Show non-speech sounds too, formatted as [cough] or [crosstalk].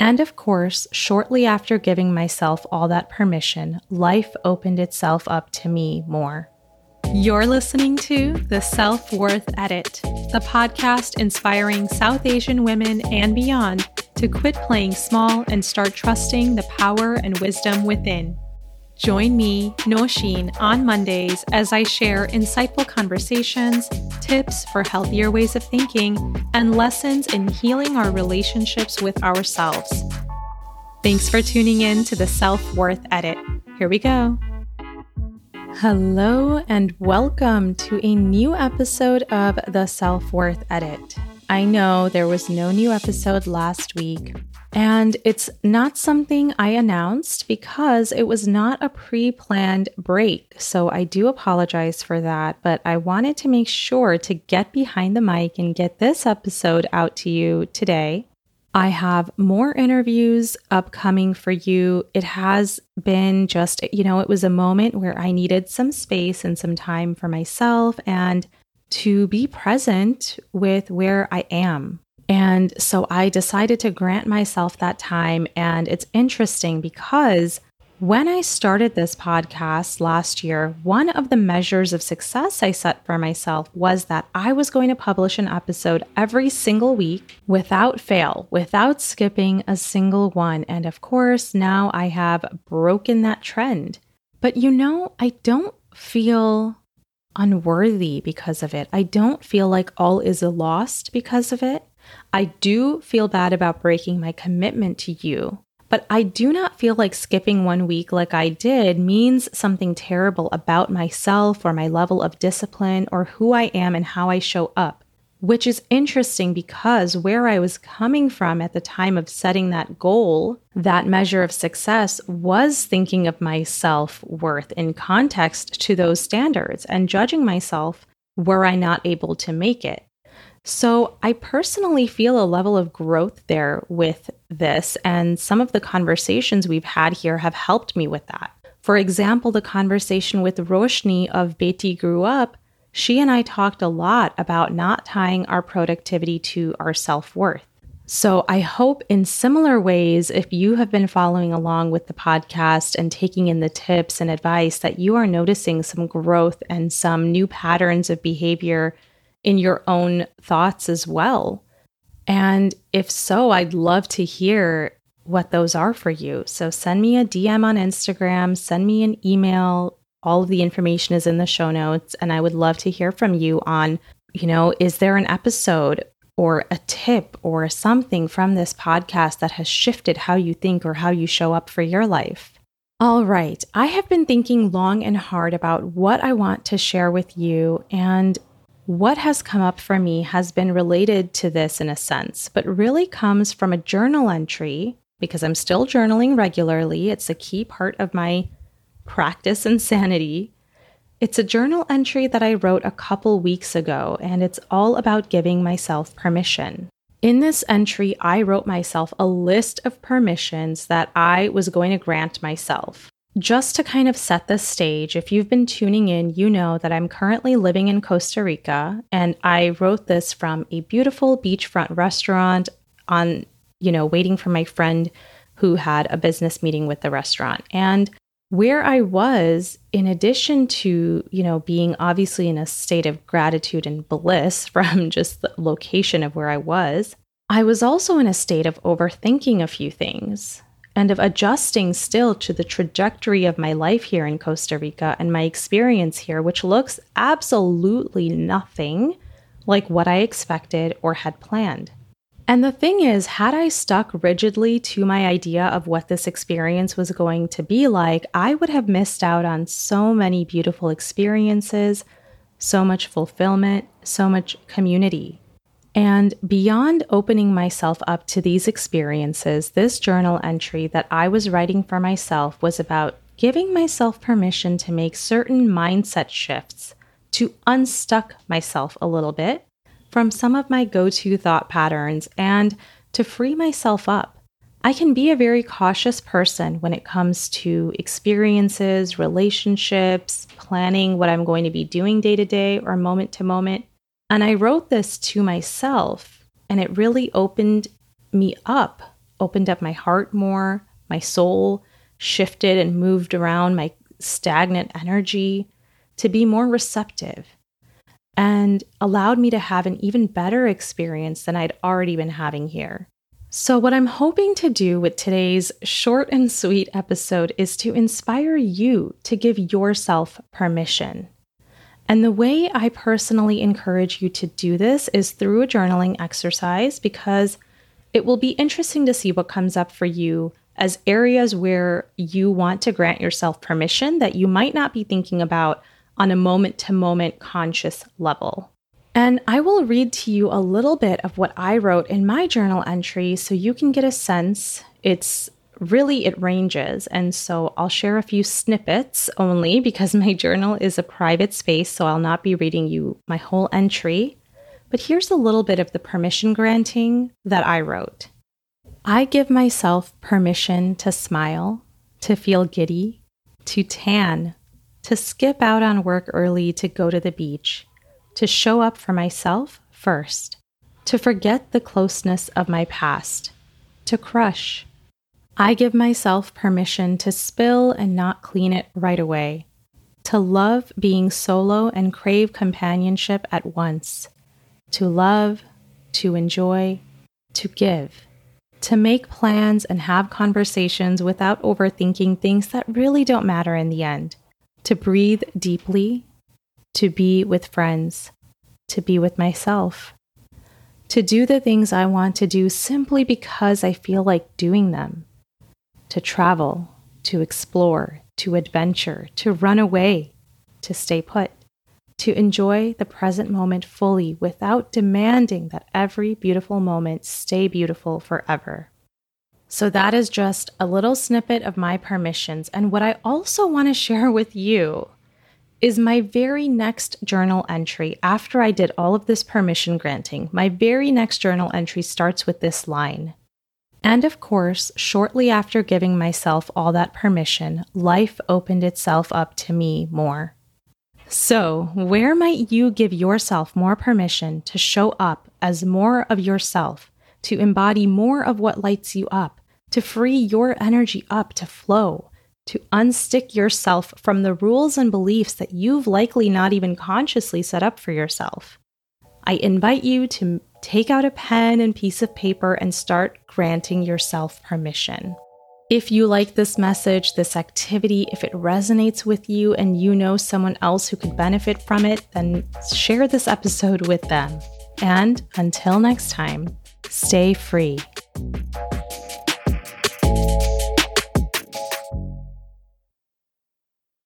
And of course, shortly after giving myself all that permission, life opened itself up to me more. You're listening to The Self Worth Edit, the podcast inspiring South Asian women and beyond to quit playing small and start trusting the power and wisdom within. Join me, Nosheen, on Mondays as I share insightful conversations, tips for healthier ways of thinking, and lessons in healing our relationships with ourselves. Thanks for tuning in to the Self Worth Edit. Here we go. Hello, and welcome to a new episode of the Self Worth Edit. I know there was no new episode last week, and it's not something I announced because it was not a pre planned break. So I do apologize for that, but I wanted to make sure to get behind the mic and get this episode out to you today. I have more interviews upcoming for you. It has been just, you know, it was a moment where I needed some space and some time for myself and to be present with where I am. And so I decided to grant myself that time. And it's interesting because when I started this podcast last year, one of the measures of success I set for myself was that I was going to publish an episode every single week without fail, without skipping a single one. And of course, now I have broken that trend. But you know, I don't feel unworthy because of it. I don't feel like all is lost because of it. I do feel bad about breaking my commitment to you, but I do not feel like skipping one week like I did means something terrible about myself or my level of discipline or who I am and how I show up. Which is interesting because where I was coming from at the time of setting that goal, that measure of success, was thinking of my self worth in context to those standards and judging myself were I not able to make it. So, I personally feel a level of growth there with this, and some of the conversations we've had here have helped me with that. For example, the conversation with Roshni of Beti Grew Up, she and I talked a lot about not tying our productivity to our self worth. So, I hope in similar ways, if you have been following along with the podcast and taking in the tips and advice, that you are noticing some growth and some new patterns of behavior in your own thoughts as well. And if so, I'd love to hear what those are for you. So send me a DM on Instagram, send me an email. All of the information is in the show notes. And I would love to hear from you on, you know, is there an episode or a tip or something from this podcast that has shifted how you think or how you show up for your life? All right. I have been thinking long and hard about what I want to share with you. And what has come up for me has been related to this in a sense, but really comes from a journal entry because I'm still journaling regularly. It's a key part of my practice and sanity. It's a journal entry that I wrote a couple weeks ago, and it's all about giving myself permission. In this entry, I wrote myself a list of permissions that I was going to grant myself. Just to kind of set the stage, if you've been tuning in, you know that I'm currently living in Costa Rica and I wrote this from a beautiful beachfront restaurant on, you know, waiting for my friend who had a business meeting with the restaurant. And where I was, in addition to, you know, being obviously in a state of gratitude and bliss [laughs] from just the location of where I was, I was also in a state of overthinking a few things and of adjusting still to the trajectory of my life here in Costa Rica and my experience here, which looks absolutely nothing like what I expected or had planned. And the thing is, had I stuck rigidly to my idea of what this experience was going to be like, I would have missed out on so many beautiful experiences, so much fulfillment, so much community. And beyond opening myself up to these experiences, this journal entry that I was writing for myself was about giving myself permission to make certain mindset shifts, to unstuck myself a little bit from some of my go to thought patterns, and to free myself up. I can be a very cautious person when it comes to experiences, relationships, planning what I'm going to be doing day to day or moment to moment. And I wrote this to myself, and it really opened me up opened up my heart more, my soul shifted and moved around my stagnant energy to be more receptive and allowed me to have an even better experience than I'd already been having here. So, what I'm hoping to do with today's short and sweet episode is to inspire you to give yourself permission. And the way I personally encourage you to do this is through a journaling exercise because it will be interesting to see what comes up for you as areas where you want to grant yourself permission that you might not be thinking about on a moment to moment conscious level. And I will read to you a little bit of what I wrote in my journal entry so you can get a sense. It's really, it ranges. And so I'll share a few snippets only because my journal is a private space, so I'll not be reading you my whole entry. But here's a little bit of the permission granting that I wrote. I give myself permission to smile, to feel giddy, to tan, to skip out on work early to go to the beach, to show up for myself first, to forget the closeness of my past, to crush. I give myself permission to spill and not clean it right away, to love being solo and crave companionship at once to love, to enjoy, to give, to make plans and have conversations without overthinking things that really don't matter in the end, to breathe deeply, to be with friends, to be with myself, to do the things I want to do simply because I feel like doing them, to travel, to explore, to adventure, to run away, to stay put to enjoy the present moment fully without demanding that every beautiful moment stay beautiful forever. So, that is just a little snippet of my permissions. And what I also want to share with you is my very next journal entry after I did all of this permission granting. My very next journal entry starts with this line. And of course, shortly after giving myself all that permission, life opened itself up to me more. So, where might you give yourself more permission to show up as more of yourself, to embody more of what lights you up, to free your energy up to flow, to unstick yourself from the rules and beliefs that you've likely not even consciously set up for yourself? I invite you to take out a pen and piece of paper and start granting yourself permission. If you like this message, this activity, if it resonates with you and you know someone else who could benefit from it, then share this episode with them. And until next time, stay free.